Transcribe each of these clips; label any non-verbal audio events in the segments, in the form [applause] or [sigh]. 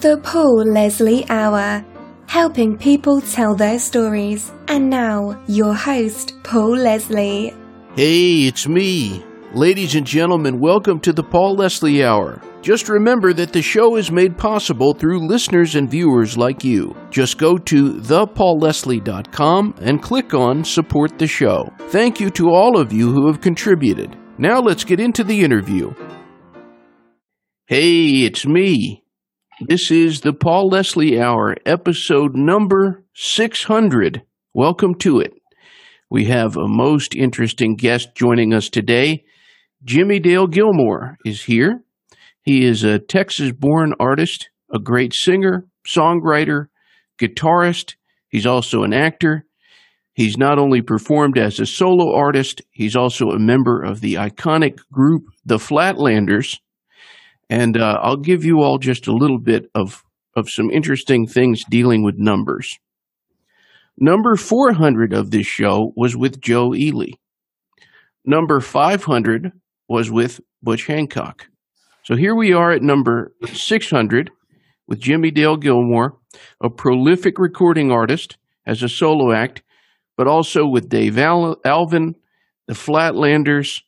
The Paul Leslie Hour, helping people tell their stories. And now, your host, Paul Leslie. Hey, it's me. Ladies and gentlemen, welcome to the Paul Leslie Hour. Just remember that the show is made possible through listeners and viewers like you. Just go to thepaulleslie.com and click on Support the Show. Thank you to all of you who have contributed. Now let's get into the interview. Hey, it's me. This is the Paul Leslie Hour, episode number 600. Welcome to it. We have a most interesting guest joining us today. Jimmie Dale Gilmore is here. He is a Texas born artist, a great singer, songwriter, guitarist. He's also an actor. He's not only performed as a solo artist, he's also a member of the iconic group The Flatlanders. And uh, I'll give you all just a little bit of, of some interesting things dealing with numbers. Number 400 of this show was with Joe Ely. Number 500 was with Butch Hancock. So here we are at number 600 with Jimmie Dale Gilmore, a prolific recording artist as a solo act, but also with Dave Al- Alvin, the Flatlanders,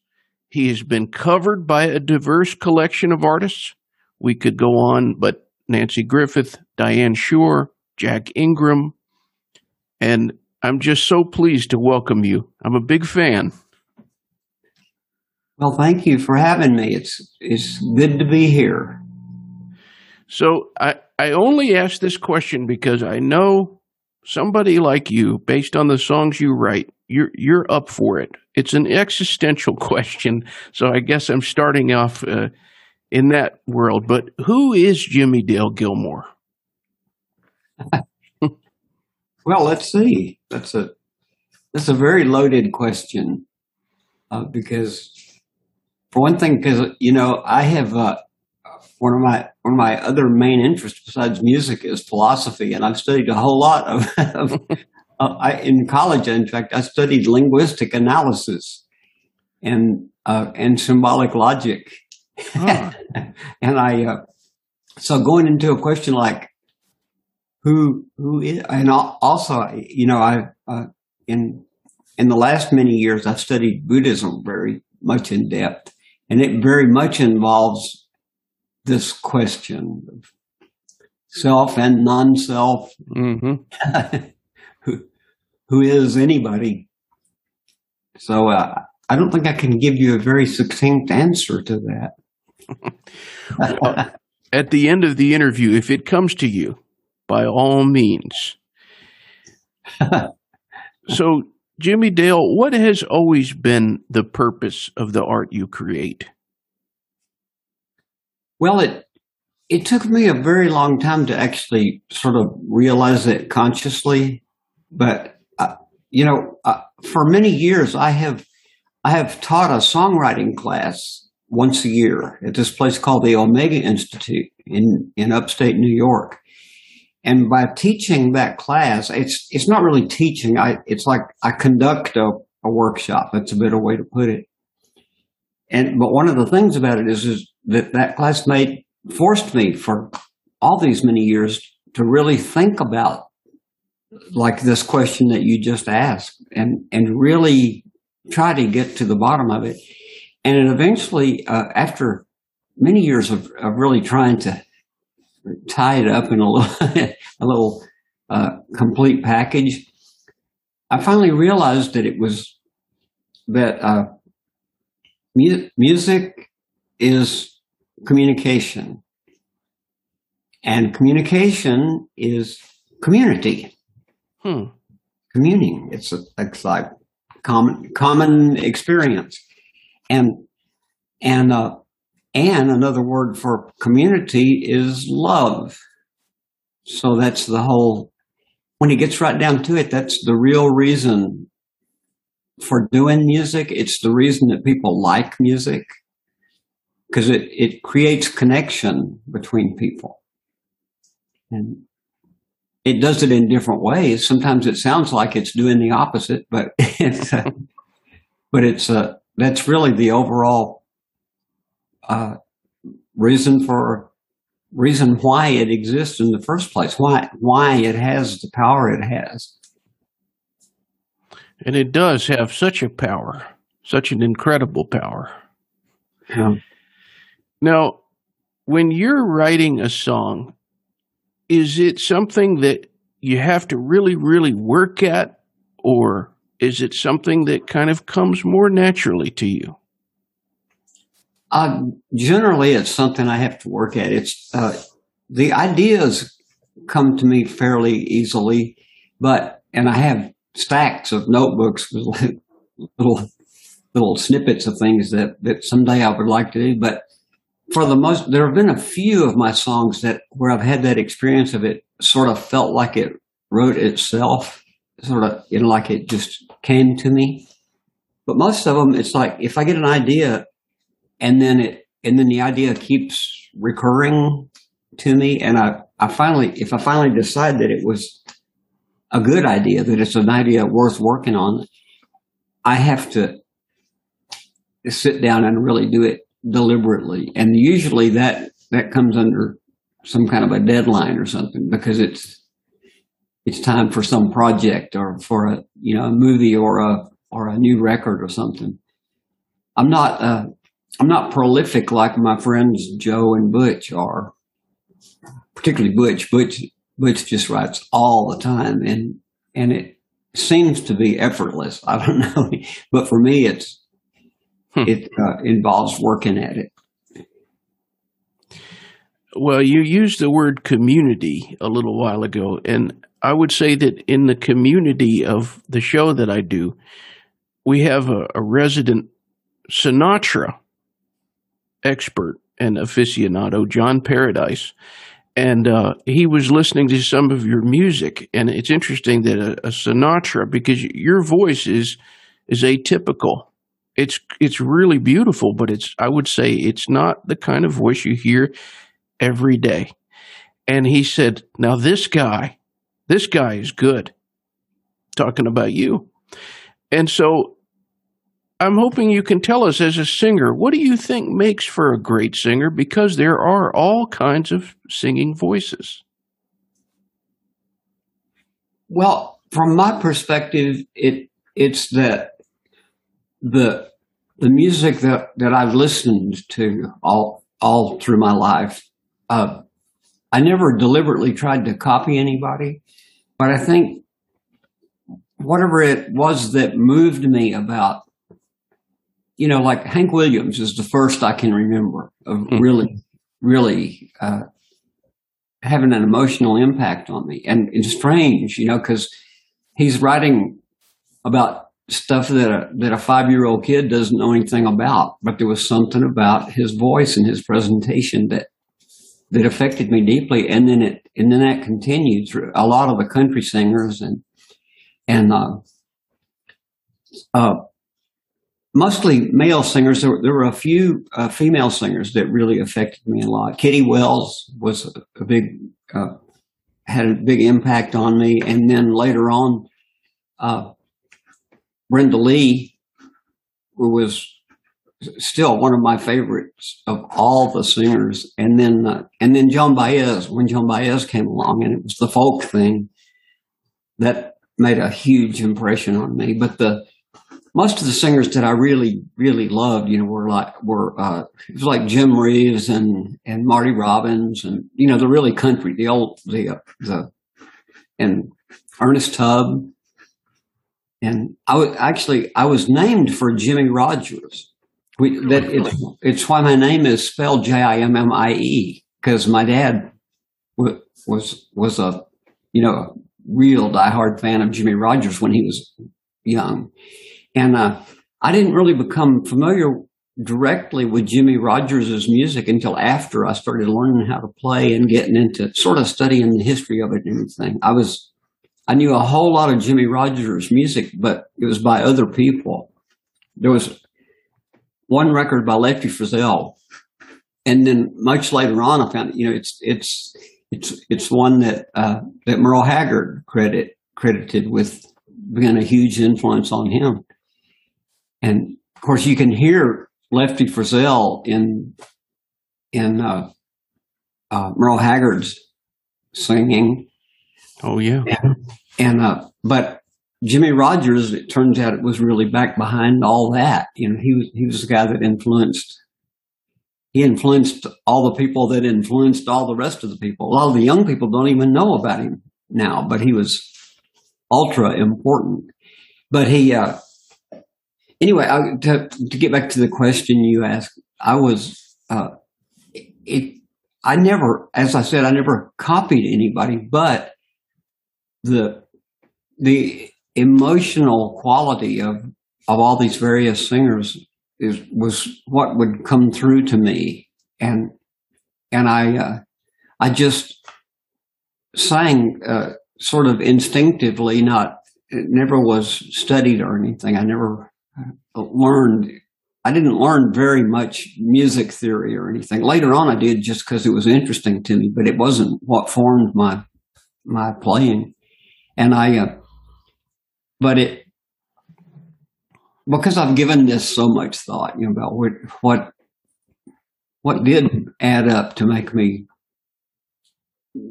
he has been covered by a diverse collection of artists. We could go on, but Nanci Griffith, Diane Shore, Jack Ingram, and I'm just so pleased to welcome you. I'm a big fan. Well, thank you for having me. It's it's good to be here. So I, I only ask this question because I know somebody like you, based on the songs you write, you're you're up for it. It's an existential [laughs] question, so I guess I'm starting off uh, in that world. But who is Jimmie Dale Gilmore? [laughs] well, let's see. That's a that's a very loaded question uh, because, for one thing, because you know I have uh, one of my one of my other main interests besides music is philosophy, and I've studied a whole lot of, of uh, I, in college, in fact, I studied linguistic analysis and uh, and symbolic logic, huh. [laughs] and I uh, so going into a question like who who is and also you know I uh, in in the last many years I've studied Buddhism very much in depth, and it very much involves this question of self and non-self. Mm-hmm. [laughs] who is anybody. So uh, I don't think I can give you a very succinct answer to that. [laughs] well, at the end of the interview, if it comes to you, by all means. [laughs] so, Jimmie Dale, what has always been the purpose of the art you create? Well, it it took me a very long time to actually sort of realize it consciously, but you know, uh, for many years, I have, I have taught a songwriting class once a year at this place called the Omega Institute in, in upstate New York. And by teaching that class, it's, it's not really teaching. I, it's like I conduct a, a workshop. That's a better way to put it. And, but one of the things about it is, is that that classmate forced me for all these many years to really think about like this question that you just asked and, and really try to get to the bottom of it. And it eventually, uh, after many years of, of really trying to tie it up in a little, [laughs] a little, uh, complete package, I finally realized that it was that, uh, mu- music is communication and communication is community. Hmm. Communing. It's, a, it's like common, common experience. And, and, uh, and another word for community is love. So that's the whole, when it gets right down to it, that's the real reason for doing music. It's the reason that people like music because it, it creates connection between people. And it does it in different ways. Sometimes it sounds like it's doing the opposite, but [laughs] it's, uh, but it's, uh, that's really the overall, uh, reason for reason why it exists in the first place, why why it has the power it has. And it does have such a power, such an incredible power. Yeah. Now, when you're writing a song, is it something that you have to really, really work at, or is it something that kind of comes more naturally to you? Uh, generally, it's something I have to work at. It's uh, the ideas come to me fairly easily, but and I have stacks of notebooks [laughs] with little little snippets of things that that someday I would like to do. But for the most, there have been a few of my songs that where I've had that experience of it sort of felt like it wrote itself, sort of you know like it just came to me. But most of them, it's like if I get an idea, and then it and then the idea keeps recurring to me, and I I finally if I finally decide that it was a good idea, that it's an idea worth working on, I have to sit down and really do it deliberately. And usually that, that comes under some kind of a deadline or something because it's, it's time for some project or for a, you know, a movie or a, or a new record or something. I'm not, uh, I'm not prolific like my friends Joe and Butch are, particularly Butch. Butch Butch just writes all the time, and and it seems to be effortless. [laughs] I don't know, but for me, it's hmm. it uh, involves working at it. Well, you used the word community a little while ago, and I would say that in the community of the show that I do, we have a, a resident Sinatra expert and aficionado, John Paradise and uh, he was listening to some of your music. And it's interesting that a, a, Sinatra, because your voice is is atypical. It's it's really beautiful, but it's I would say it's not the kind of voice you hear every day. And he said, "Now this guy, this guy is good." Talking about you. And so I'm hoping you can tell us as a singer, what do you think makes for a great singer? Because there are all kinds of singing voices. Well, from my perspective, it it's that the the music that, that I've listened to all all through my life, uh, I never deliberately tried to copy anybody, but I think whatever it was that moved me about you know, like Hank Williams is the first I can remember of mm-hmm. really, really uh, having an emotional impact on me. And it's strange, you know, because he's writing about stuff that a, that a five year old kid doesn't know anything about. But there was something about his voice and his presentation that that affected me deeply. And then it and then that continued through a lot of the country singers and and uh, uh, mostly male singers. There were, there were a few uh, female singers that really affected me a lot. Kitty Wells was a, big, uh, had a big impact on me. And then later on, uh, Brenda Lee, was still one of my favorites of all the singers. And then, uh, and then Joan Baez, when Joan Baez came along and it was the folk thing that made a huge impression on me. But the, most of the singers that I really, really loved, you know, were like, were, uh, it was like Jim Reeves and, and Marty Robbins and, you know, the really country, the old, the, uh, the, and Ernest Tubb. And I was actually, I was named for Jimmie Rodgers. We, that it's, it's why my name is spelled J-I-M-M-I-E because my dad w- was, was a, you know, real diehard fan of Jimmie Rodgers when he was young. And uh, I didn't really become familiar directly with Jimmie Rodgers' music until after I started learning how to play and getting into sort of studying the history of it and everything. I was, I knew a whole lot of Jimmie Rodgers music, but it was by other people. There was one record by Lefty Frizzell. And then much later on, I found, you know, it's, it's, it's, it's one that, uh, that Merle Haggard credit, credited with being a huge influence on him. And of course, you can hear Lefty Frizzell in in uh, uh, Merle Haggard's singing. Oh yeah. And, and uh, but Jimmie Rodgers, it turns out, it was really back behind all that. You know, he was he was the guy that influenced. He influenced all the people that influenced all the rest of the people. A lot of the young people don't even know about him now, but he was ultra important. But he, uh, anyway, I, to, to get back to the question you asked, I was, uh, it, I never, as I said, I never copied anybody, but the, the emotional quality of, of all these various singers is, was what would come through to me. And, and I, uh, I just sang, uh, sort of instinctively, not, it never was studied or anything. I never learned I didn't learn very much music theory or anything. Later on, I did just because it was interesting to me, but it wasn't what formed my my playing. And I, uh, but it because I've given this so much thought, you know, about what what what did add up to make me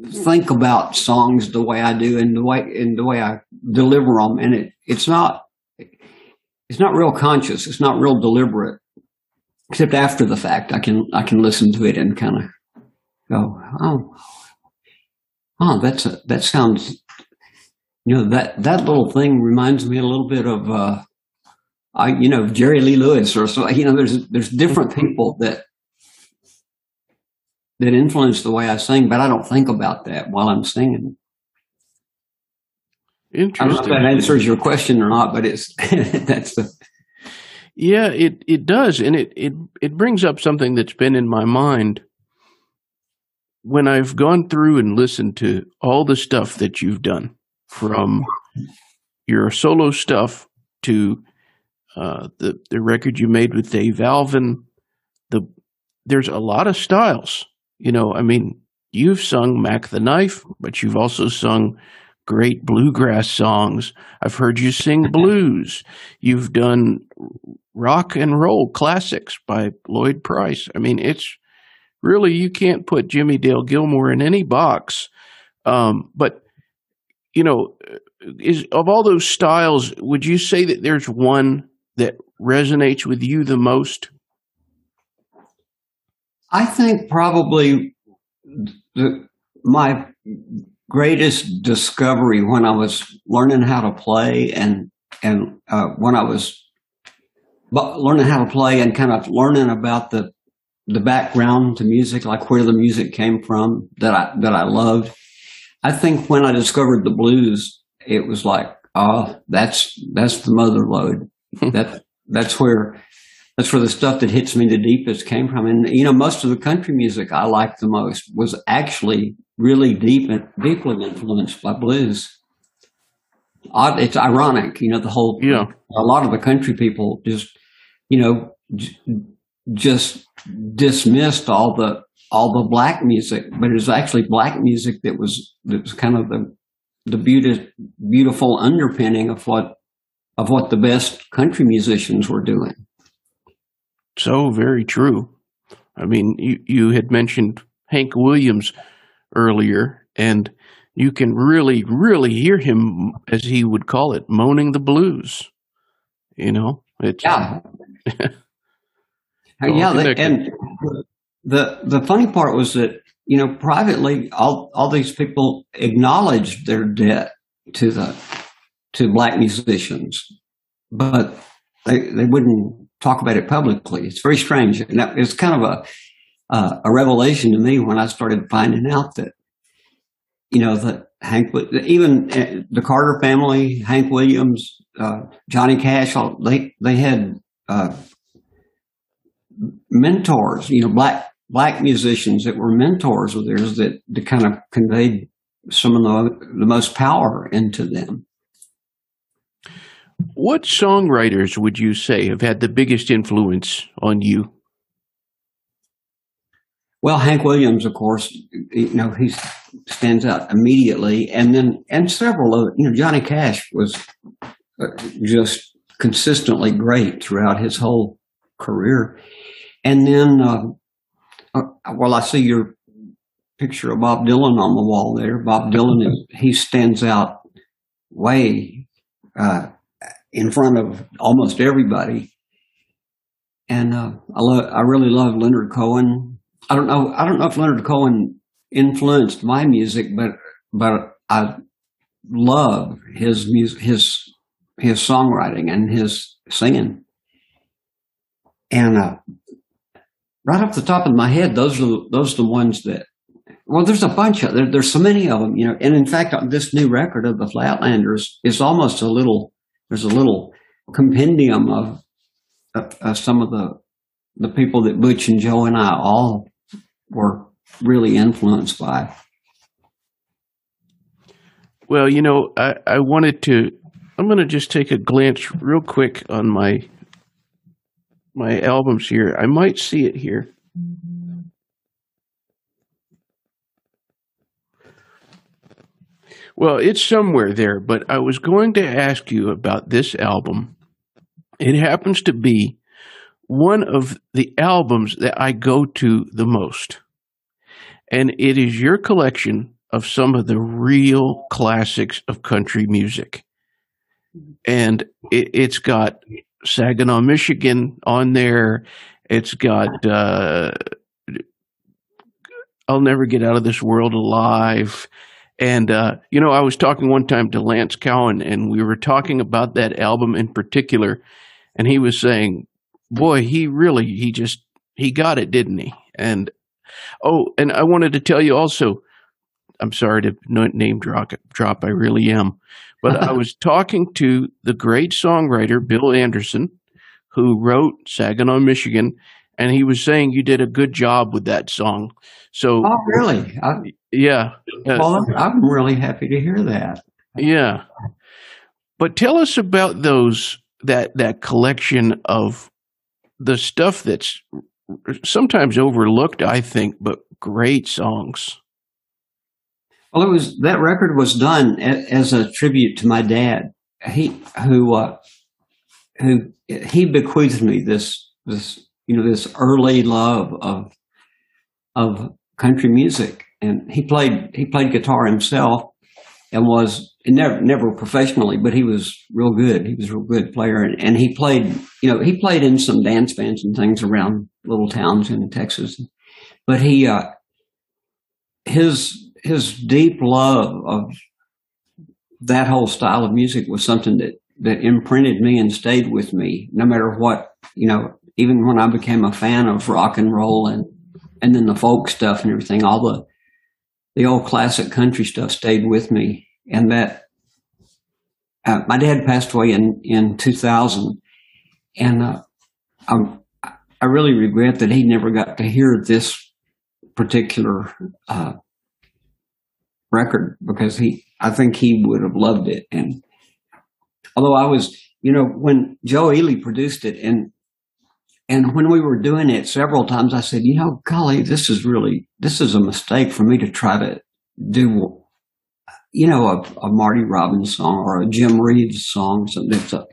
think about songs the way I do and the way and the way I deliver them. And it it's not it's not real conscious. It's not real deliberate. Except after the fact, I can I can listen to it and kind of go, oh, oh, that's a, that sounds, you know, that that little thing reminds me a little bit of, uh, I you know Jerry Lee Lewis or so. You know, there's there's different people that that influence the way I sing, but I don't think about that while I'm singing. Interesting. I don't know if that answers your question or not, but it's [laughs] that's the. Yeah, it it does, and it it it brings up something that's been in my mind when I've gone through and listened to all the stuff that you've done, from your solo stuff to uh, the the record you made with Dave Alvin. The there's a lot of styles. You know, I mean, you've sung Mack the Knife, but you've also sung great bluegrass songs. I've heard you sing [laughs] blues. You've done rock and roll classics by Lloyd Price. I mean, it's really, you can't put Jimmie Dale Gilmore in any box. Um, but, you know, is of all those styles, would you say that there's one that resonates with you the most? I think probably the, my greatest discovery when I was learning how to play and and uh, when I was learning how to play and kind of learning about the the background to music, like where the music came from that I that I loved. I think when I discovered the blues, it was like, oh, that's that's the mother lode. [laughs] that that's where that's where the stuff that hits me the deepest came from. And you know, most of the country music I liked the most was actually really deep and deeply influenced by blues. It's ironic, you know, the whole, yeah. a lot of the country people just, you know, j- just dismissed all the, all the black music, but it was actually black music that was, that was kind of the, the beautiful, beautiful underpinning of what, of what the best country musicians were doing. So very true. I mean, you, you had mentioned Hank Williams earlier, and you can really, really hear him, as he would call it, moaning the blues. You know, it's yeah, [laughs] yeah, the, and the the funny part was that you know privately, all all these people acknowledged their debt to the to black musicians, but they they wouldn't talk about it publicly. It's very strange, and that, it's kind of a uh, a revelation to me when I started finding out that, you know, that Hank, even uh, the Carter family, Hank Williams, uh, Johnny Cash, they, they had, uh, mentors, you know, black, black musicians that were mentors of theirs that, that kind of conveyed some of the, the most power into them. What songwriters would you say have had the biggest influence on you? Well, Hank Williams, of course, you know, he stands out immediately. And then, and several of, you know, Johnny Cash was uh, just consistently great throughout his whole career. And then, uh, uh, well, I see you're picture of Bob Dylan on the wall there. Bob Dylan is he stands out way uh, in front of almost everybody. And uh, I love, I really love Leonard Cohen. I don't know, I don't know if Leonard Cohen influenced my music, but but I love his music, his his songwriting and his singing. And uh, right off the top of my head, those are those are the ones that. Well, there's a bunch of there, there's so many of them, you know. And in fact, this new record of the Flatlanders is almost a little. There's a little compendium of uh, some of the the people that Butch and Joe and I all were really influenced by. Well, you know, I, I wanted to. I'm going to just take a glance real quick on my my albums here. I might see it here. Well, it's somewhere there, but I was going to ask you about this album. It happens to be one of the albums that I go to the most. And it is your collection of some of the real classics of country music. And it, has got Saginaw, Michigan on there. It's got uh, I'll Never Get Out of This World Alive. And, uh, you know, I was talking one time to Lance Cowan, and we were talking about that album in particular. And he was saying, boy, he really, he just, he got it, didn't he? And, oh, and I wanted to tell you also, I'm sorry to name drop, drop I really am. But I [laughs] was talking to the great songwriter Bill Anderson, who wrote Saginaw, Michigan, and he was saying you did a good job with that song. So, oh, really? I, yeah. Well, I'm really happy to hear that. Yeah, but tell us about those that that collection of the stuff that's sometimes overlooked, I think, but great songs. Well, it was that record was done as a tribute to my dad. He who uh, who he bequeathed me this this you know this early love of of country music, and he played he played guitar himself and was never never professionally, but he was real good. He was a real good player, and, and he played you know he played in some dance bands and things around little towns in Texas, but he uh, his his deep love of that whole style of music was something that that imprinted me and stayed with me no matter what you know even when i became a fan of rock and roll and and then the folk stuff and everything all the the old classic country stuff stayed with me and that uh, my dad passed away in in 2000 and uh, I, I really regret that he never got to hear this particular uh, record because he, I think he would have loved it. And although I was, you know, when Joe Ely produced it and, and when we were doing it several times, I said, you know, golly, this is really, this is a mistake for me to try to do, you know, a, a Marty Robbins song or a Jim Reeves song. So that's a,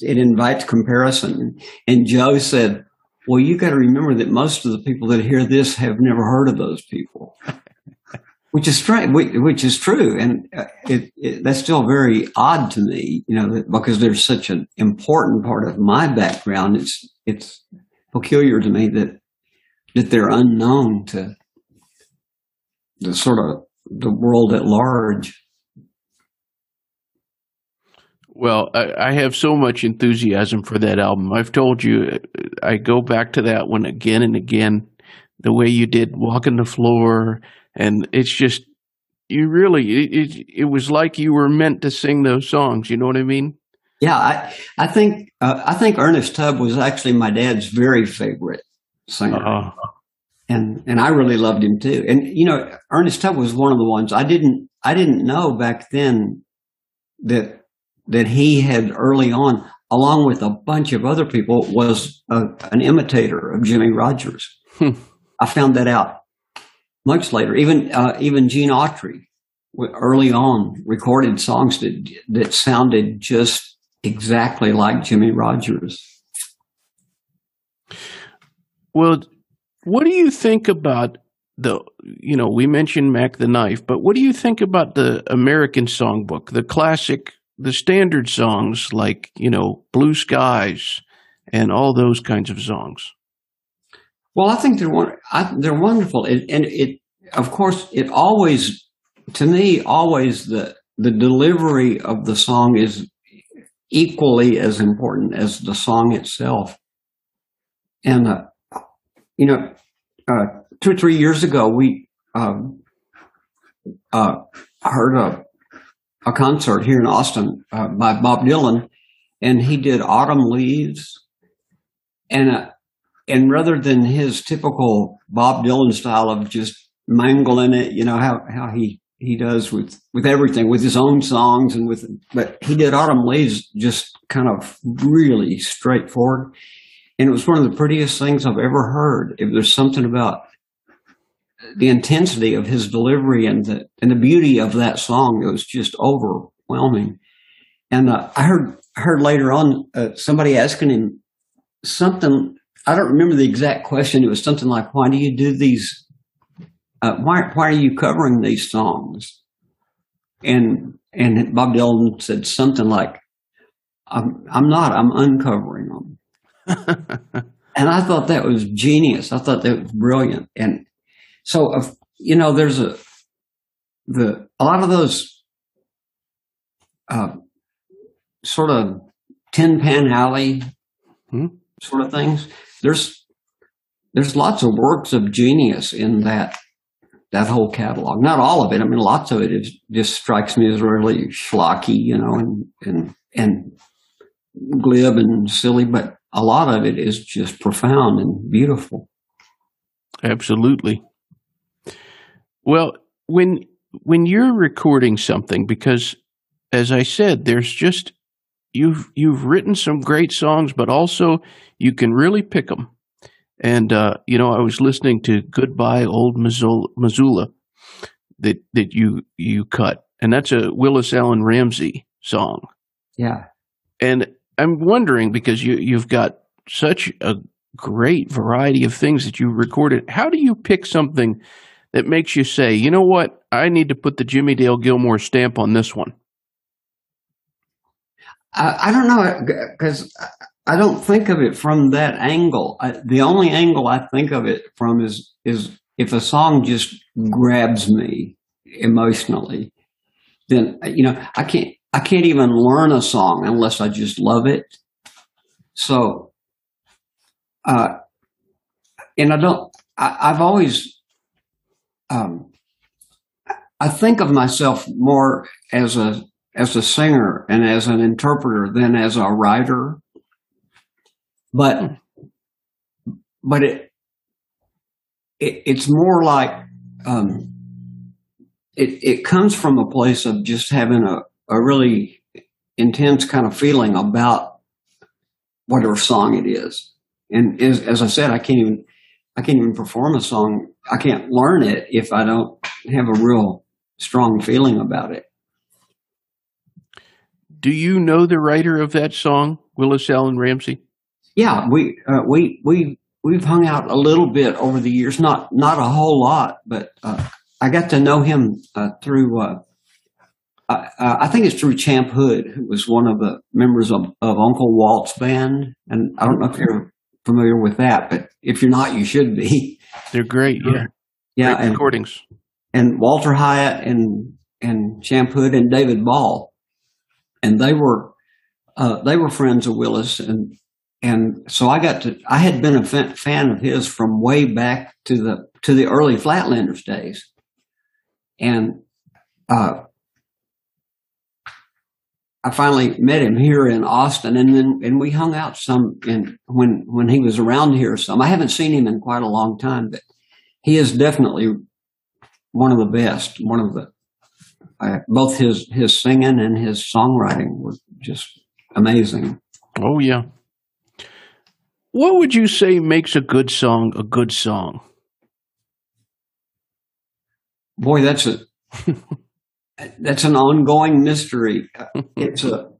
it invites comparison. And Joe said, well, you got to remember that most of the people that hear this have never heard of those people [laughs] which is strange, which is true, and uh, it, it, that's still very odd to me, you know, because there's such an important part of my background. It's it's peculiar to me that that they're unknown to the sort of the world at large. Well, I, I, have so much enthusiasm for that album. I've told you, I go back to that one again and again. The way you did "Walking the Floor," and it's just you really it, it, it was like you were meant to sing those songs. You know what I mean? Yeah, I I think uh, I think Ernest Tubb was actually my dad's very favorite singer. Uh-huh. And and I really loved him too. And you know, Ernest Tubb was one of the ones I didn't I didn't know back then that that he had early on, along with a bunch of other people, was a, an imitator of Jimmie Rodgers. Hmm. I found that out much later. Even uh, even Gene Autry, early on, recorded songs that that sounded just exactly like Jimmie Rodgers. Well, what do you think about the you know we mentioned Mack the Knife, but what do you think about the American songbook, the classic, the standard songs like you know Blue Skies and all those kinds of songs? Well, I think they're I, they're wonderful, it, and it of course it always to me always the the delivery of the song is equally as important as the song itself. And uh, you know, uh, two or three years ago, we um, uh, heard a, a concert here in Austin uh, by Bob Dylan, and he did "Autumn Leaves," and uh, and rather than his typical Bob Dylan style of just mangling it, you know how how he he does with with everything, with his own songs and with, but he did "Autumn Leaves" just kind of really straightforward, and it was one of the prettiest things I've ever heard. If there's something about the intensity of his delivery and the and the beauty of that song. It was just overwhelming. And uh, I heard heard later on uh, somebody asking him something. I don't remember the exact question. It was something like, "Why do you do these? Uh, why why are you covering these songs?" And and Bob Dylan said something like, "I'm I'm not. I'm uncovering them." [laughs] and I thought that was genius. I thought that was brilliant. And so, you know, there's a the a lot of those uh, sort of tin pan alley hmm. sort of things. There's there's lots of works of genius in that that whole catalog. Not all of it. I mean, lots of it is, just strikes me as really schlocky, you know, and and and glib and silly. But a lot of it is just profound and beautiful. Absolutely. Well, when when you're recording something, because as I said, there's just you've you've written some great songs, but also you can really pick them. And uh, you know, I was listening to "Goodbye Old Missoula, Missoula" that that you you cut, and that's a Willis Alan Ramsey song. Yeah, and I'm wondering because you you've got such a great variety of things that you recorded. How do you pick something that makes you say, you know what, I need to put the Jimmie Dale Gilmore stamp on this one? I, I don't know because I don't think of it from that angle. I, the only angle I think of it from is is if a song just grabs me emotionally, then you know I can't I can't even learn a song unless I just love it. So, uh, and I don't. I, I've always um, I think of myself more as a as a singer and as an interpreter than as a writer. But but it, it it's more like um, it it comes from a place of just having a, a really intense kind of feeling about whatever song it is. And as, as I said, I can't even I can't even perform a song. I can't learn it if I don't have a real strong feeling about it. Do you know the writer of that song, Willis Alan Ramsey? Yeah, we uh, we we we've hung out a little bit over the years, not not a whole lot, but uh, I got to know him uh, through. Uh, I think it's through Champ Hood, who was one of the members of, of Uncle Walt's band, and I don't know if you're familiar with that, but if you're not, you should be. They're great. Yeah. Yeah. Great and, recordings. And Walter Hyatt and, and Champ Hood and David Ball. And they were, uh, they were friends of Willis. And, and so I got to, I had been a fan of his from way back to the, to the early Flatlanders days. And, uh, I finally met him here in Austin, and then and we hung out some in when when he was around here. Some I haven't seen him in quite a long time, but he is definitely one of the best. One of the uh, both his his singing and his songwriting were just amazing. Oh yeah. What would you say makes a good song a good song? Boy, that's a [laughs] that's an ongoing mystery. [laughs] It's a,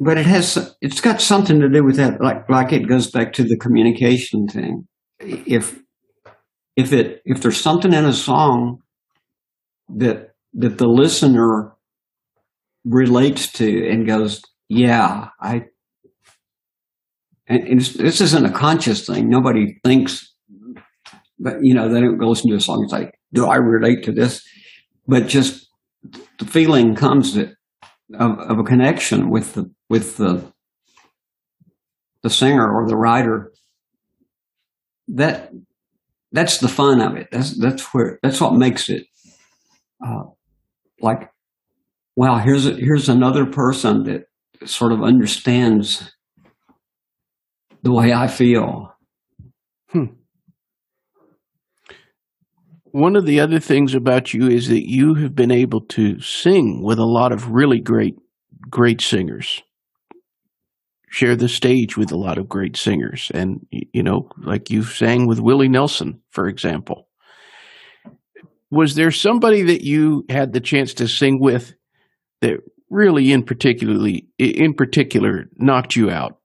but it has, it's got something to do with that. Like, like it goes back to the communication thing. If, if it if there's something in a song that that the listener relates to and goes, yeah, I. And this isn't a conscious thing. Nobody thinks, but you know, they don't go listen to a song It's like, "Do I relate to this?" But just the feeling comes that of, of a connection with the with the the singer or the writer. That that's the fun of it. That's that's where that's what makes it uh, like wow. Here's a, here's another person that sort of understands the way I feel. Hmm. One of the other things about you is that you have been able to sing with a lot of really great, great singers share the stage with a lot of great singers. And, you know, like you sang with Willie Nelson, for example. Was there somebody that you had the chance to sing with that really in particularly in particular knocked you out?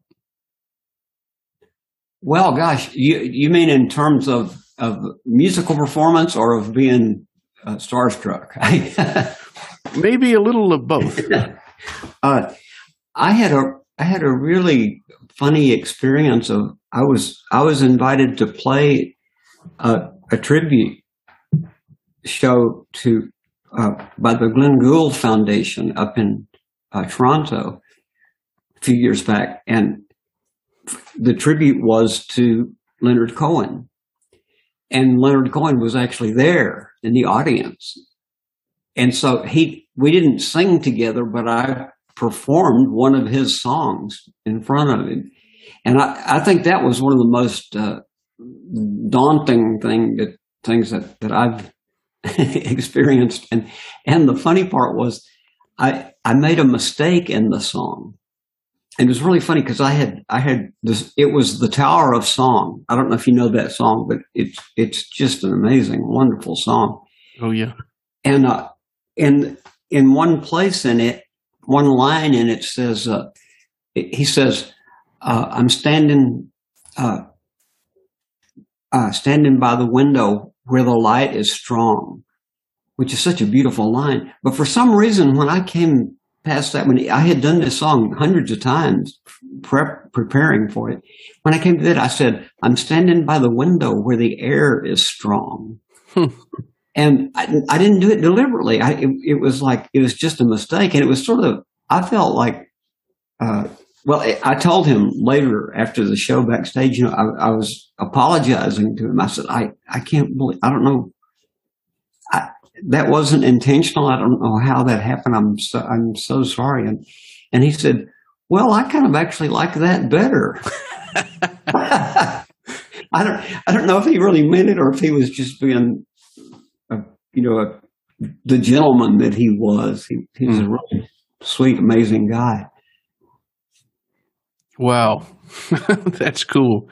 Well, gosh, you you mean in terms of of musical performance or of being uh, starstruck? [laughs] Maybe a little of both. [laughs] uh, I had a I had a really funny experience of I was I was invited to play a, a tribute show to uh, by the Glenn Gould Foundation up in uh, Toronto a few years back, and the tribute was to Leonard Cohen, and Leonard Cohen was actually there in the audience, and so he we didn't sing together, but I performed one of his songs in front of him. And I, I think that was one of the most uh, daunting thing that things that, that I've [laughs] experienced. And and the funny part was I I made a mistake in the song. And it was really funny because I had I had this it was the Tower of Song. I don't know if you know that song, but it's it's just an amazing, wonderful song. Oh yeah. And uh in in one place in it one line in it says, uh, he says, uh, I'm standing, uh, uh, standing by the window where the light is strong, which is such a beautiful line. But for some reason, when I came past that, when I had done this song hundreds of times, prep, preparing for it, when I came to that, I said, I'm standing by the window where the air is strong. and I, I, didn't do it deliberately. I, it, it, was like it was just a mistake, and it was sort of. I felt like, uh, well, I told him later after the show backstage. You know, I, I, was apologizing to him. I said, I, I can't believe. I don't know. That wasn't intentional. I don't know how that happened. I'm so I'm so sorry. And and he said, Well, I kind of actually like that better. [laughs] I don't I don't know if he really meant it or if he was just being you know, a, the gentleman that he was. He, he was mm. a really sweet, amazing guy. Wow, [laughs] that's cool.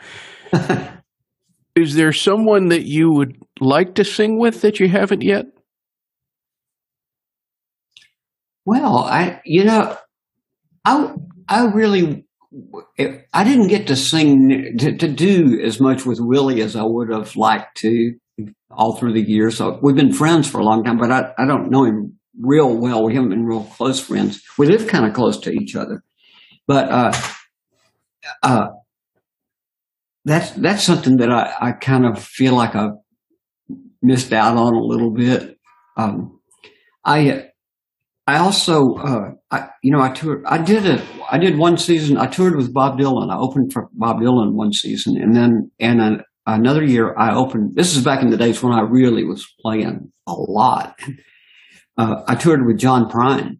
[laughs] Is there someone that you would like to sing with that you haven't yet? Well, I, you know, I, I really, I didn't get to sing to, to do as much with Willie as I would have liked to all through the years. So we've been friends for a long time, but I, I don't know him real well. We haven't been real close friends. We live kind of close to each other, but uh, uh, that's that's something that I, I kind of feel like I missed out on a little bit. Um, I I also uh, I you know I toured I did it, I did one season I toured with Bob Dylan. I opened for Bob Dylan one season, and then and another year I opened, this is back in the days when I really was playing a lot. Uh, I toured with John Prine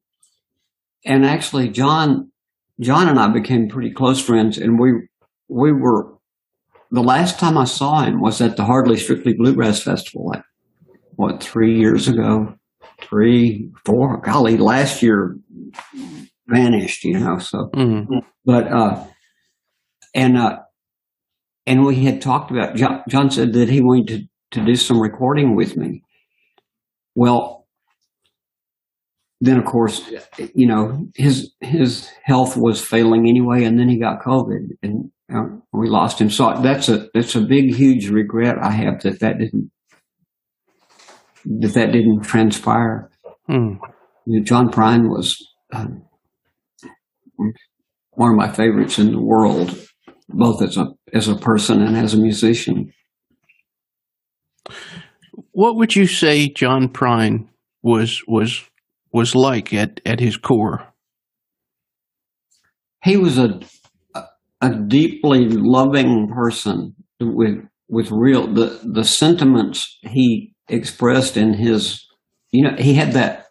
and actually John, John and I became pretty close friends and we, we were, the last time I saw him was at the Hardly Strictly Bluegrass Festival, like what, three years ago, three, four, golly, last year vanished, you know, so, mm-hmm. but, uh, and, uh, and we had talked about John, John said that he wanted to, to do some recording with me. Well, then of course, you know, his his health was failing anyway, and then he got COVID, and uh, we lost him. So that's a that's a big, huge regret I have that that didn't that that didn't transpire. Hmm. You know, John Prine was um, one of my favorites in the world, both as a as a person and as a musician. What would you say John Prine was was was like at, at his core? He was a a deeply loving person with with real the the sentiments he expressed in his you know he had that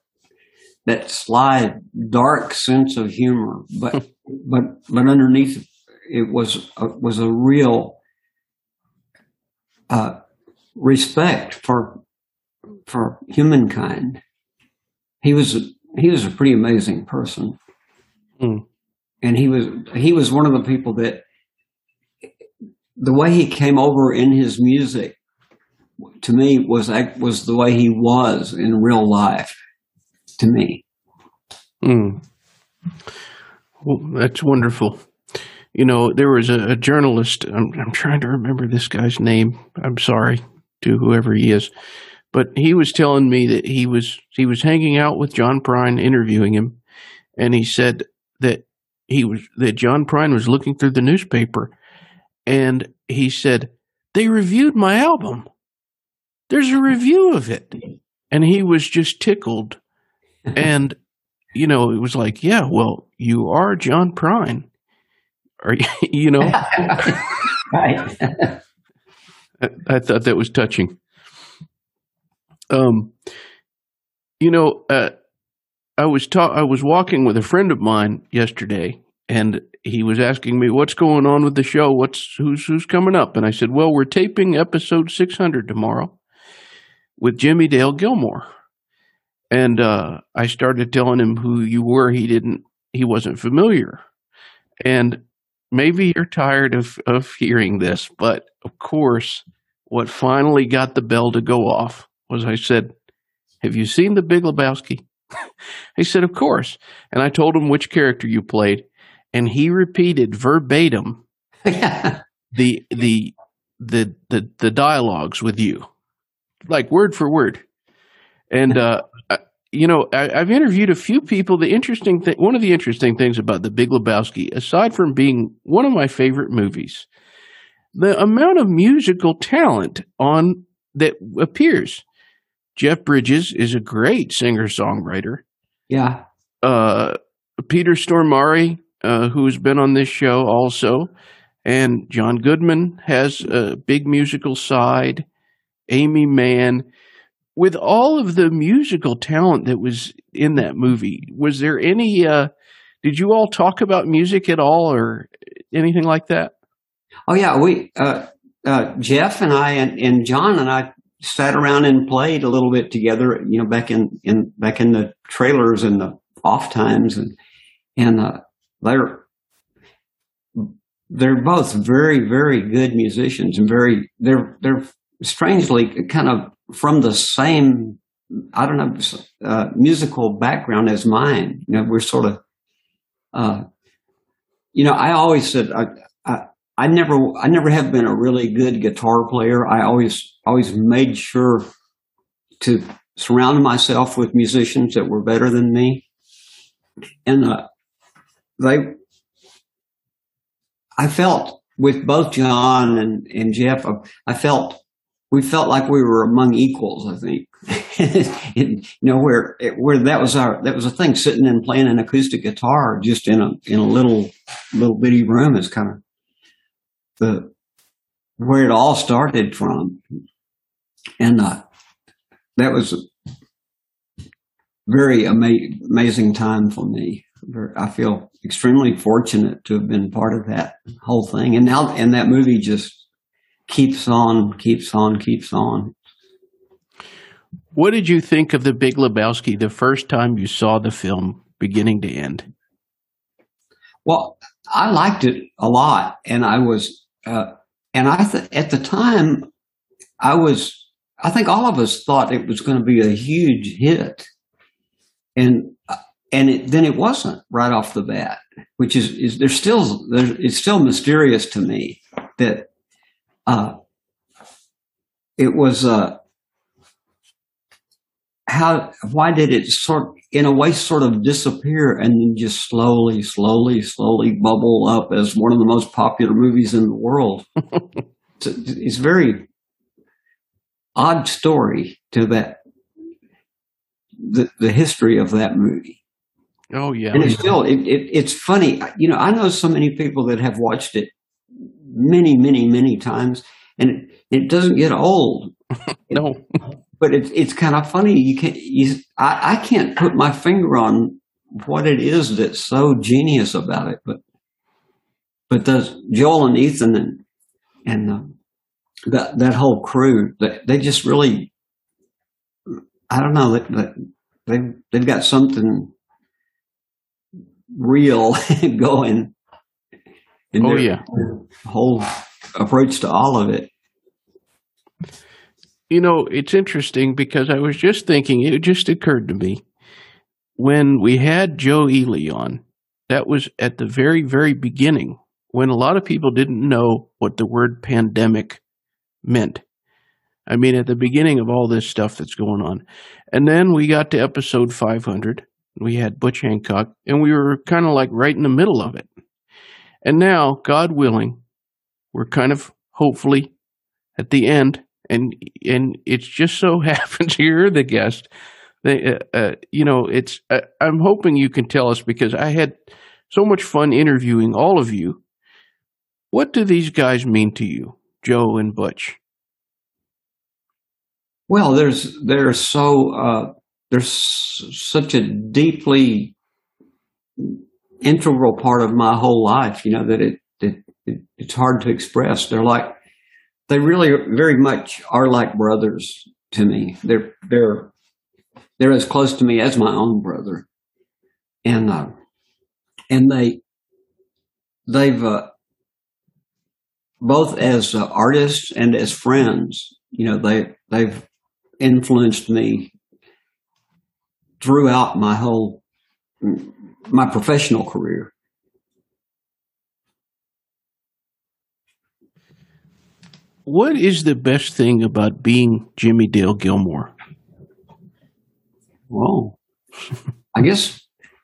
that sly dark sense of humor but but but underneath it was a, was a real uh, respect for for humankind. He was he was a pretty amazing person, mm. and he was he was one of the people that the way he came over in his music to me was was the way he was in real life to me. Mm. Well, that's wonderful. You know, there was a, a journalist. I'm, I'm trying to remember this guy's name. I'm sorry to whoever he is but he was telling me that he was he was hanging out with John Prine, interviewing him, and he said that he was that John Prine was looking through the newspaper, and he said they reviewed my album. There's a review of it, and he was just tickled, [laughs] and you know it was like, yeah, well, you are John Prine, or [laughs] you know, [laughs] right. I, I thought that was touching. Um, you know, uh, I was ta- I was walking with a friend of mine yesterday, and he was asking me what's going on with the show. What's who's who's coming up? And I said, well, we're taping episode six hundred tomorrow with Jimmie Dale Gilmore. And uh, I started telling him who you were. He didn't. He wasn't familiar. And maybe you're tired of of hearing this, but of course, what finally got the bell to go off was I said, Have you seen The Big Lebowski? [laughs] he said, Of course. And I told him which character you played, and he repeated verbatim [laughs] the the the the the dialogues with you, like word for word. And uh, you know, I, have interviewed a few people. The interesting thing, one of the interesting things about The Big Lebowski, aside from being one of my favorite movies, the amount of musical talent on that appears. Jeff Bridges is a great singer songwriter. Yeah. Uh, Peter Stormare, uh, who's been on this show also, and John Goodman has a big musical side. Aimee Mann, with all of the musical talent that was in that movie, was there any? Uh, did you all talk about music at all, or anything like that? Oh yeah, we uh, uh, Jeff and I and, and John and I sat around and played a little bit together, you know, back in, in back in the trailers and the off times and, and, uh, they're, they're both very, very good musicians and very, they're, they're strangely kind of from the same, I don't know, uh, musical background as mine. You know, we're sort of, uh, you know, I always said, I, I, I never, I never have been a really good guitar player. I always, always made sure to surround myself with musicians that were better than me. And, uh, they, I felt with both John and, and Jeff, I felt, we felt like we were among equals, I think. [laughs] you know, where, where that was our, that was a thing sitting and playing an acoustic guitar just in a, in a little, little bitty room is kind of, the where it all started from, and uh, that was a very ama- amazing time for me. I feel extremely fortunate to have been part of that whole thing, and now and that movie just keeps on, keeps on, keeps on. What did you think of the Big Lebowski the first time you saw the film, beginning to end? Well, I liked it a lot, and I was uh, and I th- at the time, I was, I think all of us thought it was going to be a huge hit. and and it, then it wasn't right off the bat, which is, is there's still there's, it's still mysterious to me that uh, it was uh, how why did it sort in a way sort of disappear and then just slowly slowly slowly bubble up as one of the most popular movies in the world? [laughs] It's, it's very odd story to that the, the history of that movie Oh yeah, and it's still it, it, it's funny. You know i know so many people that have watched it many many many times and it, it doesn't get old. [laughs] No, but it's it's kind of funny. You can you I, I can't put my finger on what it is that's so genius about it, but but does Joel and Ethan and and uh, that that whole crew they, they just really I don't know they they they've got something real [laughs] going. In oh yeah. whole approach to all of it. You know, it's interesting because I was just thinking, it just occurred to me when we had Joe Ely on, that was at the very, very beginning when a lot of people didn't know what the word pandemic meant. I mean, at the beginning of all this stuff that's going on. And then we got to episode 500. We had Butch Hancock, and we were kind of like right in the middle of it. And now, God willing, we're kind of hopefully at the end and and it's just so [laughs] happens you're the guest. They, uh, uh, you know, it's. Uh, I'm hoping you can tell us because I had so much fun interviewing all of you. What do these guys mean to you, Joe and Butch? Well, there's they're so uh, there's such a deeply integral part of my whole life, you know, that it, it, it it's hard to express. They're like they really very much are like brothers to me. They're they're they're as close to me as my own brother, and uh, and they they've uh, both as uh, artists and as friends. You know, they they've influenced me throughout my whole my professional career. What is the best thing about being Jimmie Dale Gilmore? Well, I guess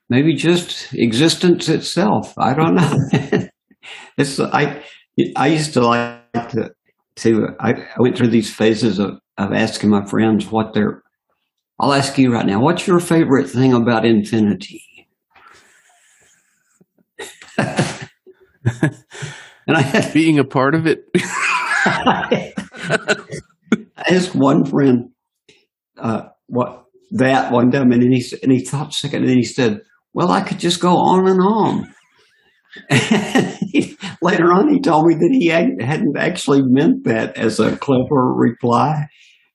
maybe just existence itself. I don't know. [laughs] it's I I used to like to to I, I went through these phases of of asking my friends what their I'll ask you right now, what's your favorite thing about infinity? [laughs] and I had being a part of it. [laughs] I asked one friend uh, what that one time, and he and he thought a second, and then he said, "Well, I could just go on and on." And [laughs] he, later on, he told me that he hadn't actually meant that as a clever reply.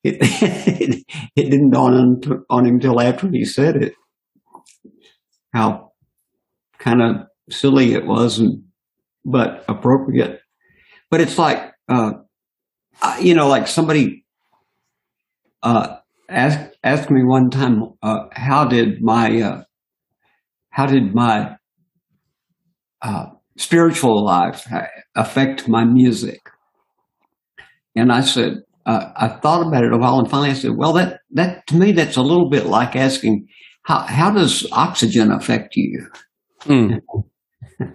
It, [laughs] it, it didn't dawn on, on him until after he said it. How kind of silly it was, and, but appropriate. But it's like uh, you know, like somebody uh, asked asked me one time, uh, how did my uh, how did my uh, spiritual life affect my music? And I said, uh, I thought about it a while, and finally I said, well, that that to me that's a little bit like asking, how how does oxygen affect you? Mm. [laughs]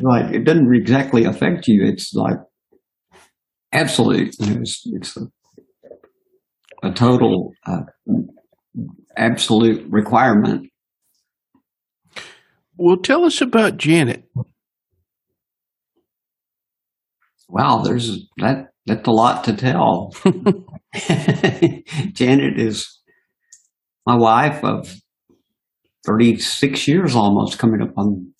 like it doesn't exactly affect you. It's like absolute. You know, it's, it's a, a, total uh, absolute requirement. Well, tell us about Janet. Wow, there's that. That's a lot to tell. [laughs] [laughs] Janet is my wife of 36 years almost coming up on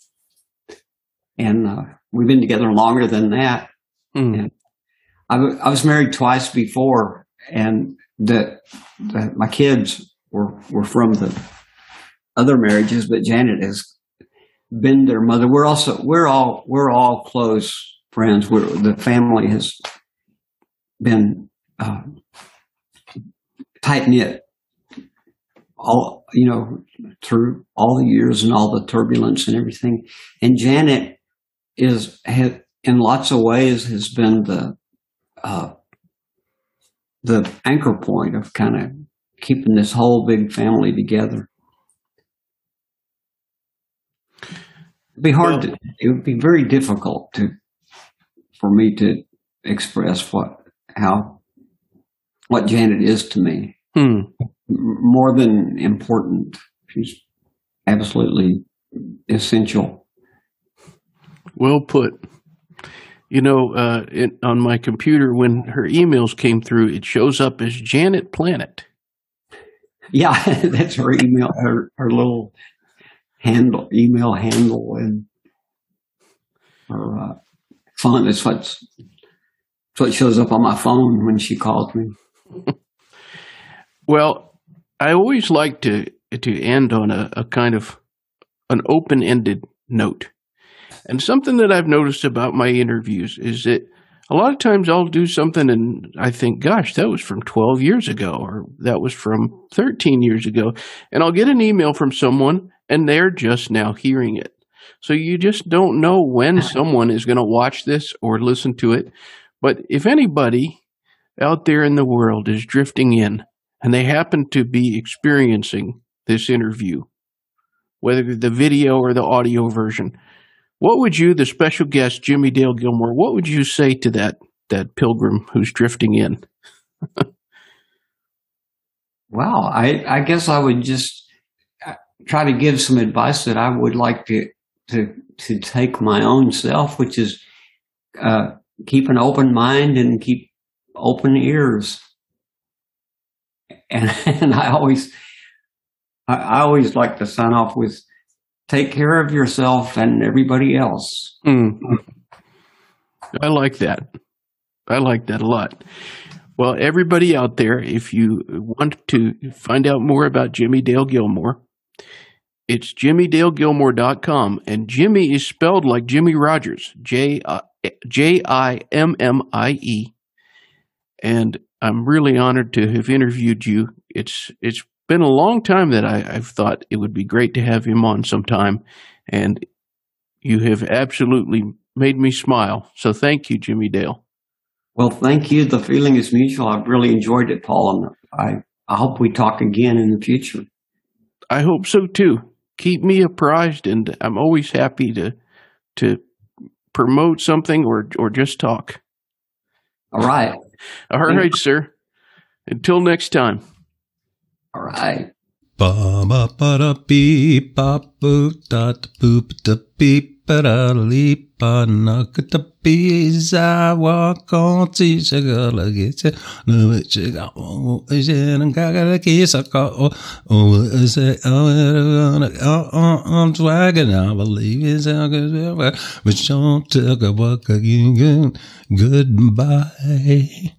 and uh, we've been together longer than that. Mm. I, w- I was married twice before, and the, the, my kids were were from the other marriages, but Janet has been their mother. We're also we're all we're all close friends. We're, the family has been uh, tight knit all you know through all the years and all the turbulence and everything. And Janet is had, in lots of ways has been the uh, the anchor point of kind of keeping this whole big family together. It'd be hard well, to. It would be very difficult to for me to express what how what Janet is to me. Hmm. More than important, she's absolutely essential. Well put. You know, uh, it, on my computer, when her emails came through, it shows up as Janet Planet. Yeah, [laughs] that's her email, her, her little handle, email handle, and her uh, phone. That's what's that's what shows up on my phone when she calls me. well, I always like to to end on a, a kind of an open ended note. And something that I've noticed about my interviews is that a lot of times I'll do something and I think, gosh, that was from 12 years ago or that was from 13 years ago. And I'll get an email from someone and they're just now hearing it. So you just don't know when [laughs] someone is going to watch this or listen to it. But if anybody out there in the world is drifting in and they happen to be experiencing this interview, whether the video or the audio version, what would you, the special guest Jimmie Dale Gilmore, what would you say to that that pilgrim who's drifting in? [laughs] well, I I guess I would just uh, try to give some advice that I would like to to to take my own self, which is uh, keep an open mind and keep open ears. And, [laughs] and I always I, always like to sign off with take care of yourself and everybody else. Mm. I like that. I like that a lot. Well, everybody out there, if you want to find out more about Jimmie Dale Gilmore, it's jimmiedalegilmore.com. And Jimmie is spelled like Jimmie Rodgers, uh, J I M M I E. And I'm really honored to have interviewed you. It's it's been a long time that I, have thought it would be great to have him on sometime, and you have absolutely made me smile. So thank you, Jimmie Dale. Well, thank you. The feeling is mutual. I've really enjoyed it, Paul, and I, I hope we talk again in the future. I hope so too. Keep me apprised, and I'm always happy to to promote something or or just talk. All right. All right, sir. Until next time. All right. Ba ba ba da beep ba boo da da boop da beep ba da leap ba na da bees I walk on to sugar like it's a no it's a oh is and a go oh is it oh oh I'm swagging I believe it's a good but don't talk about again goodbye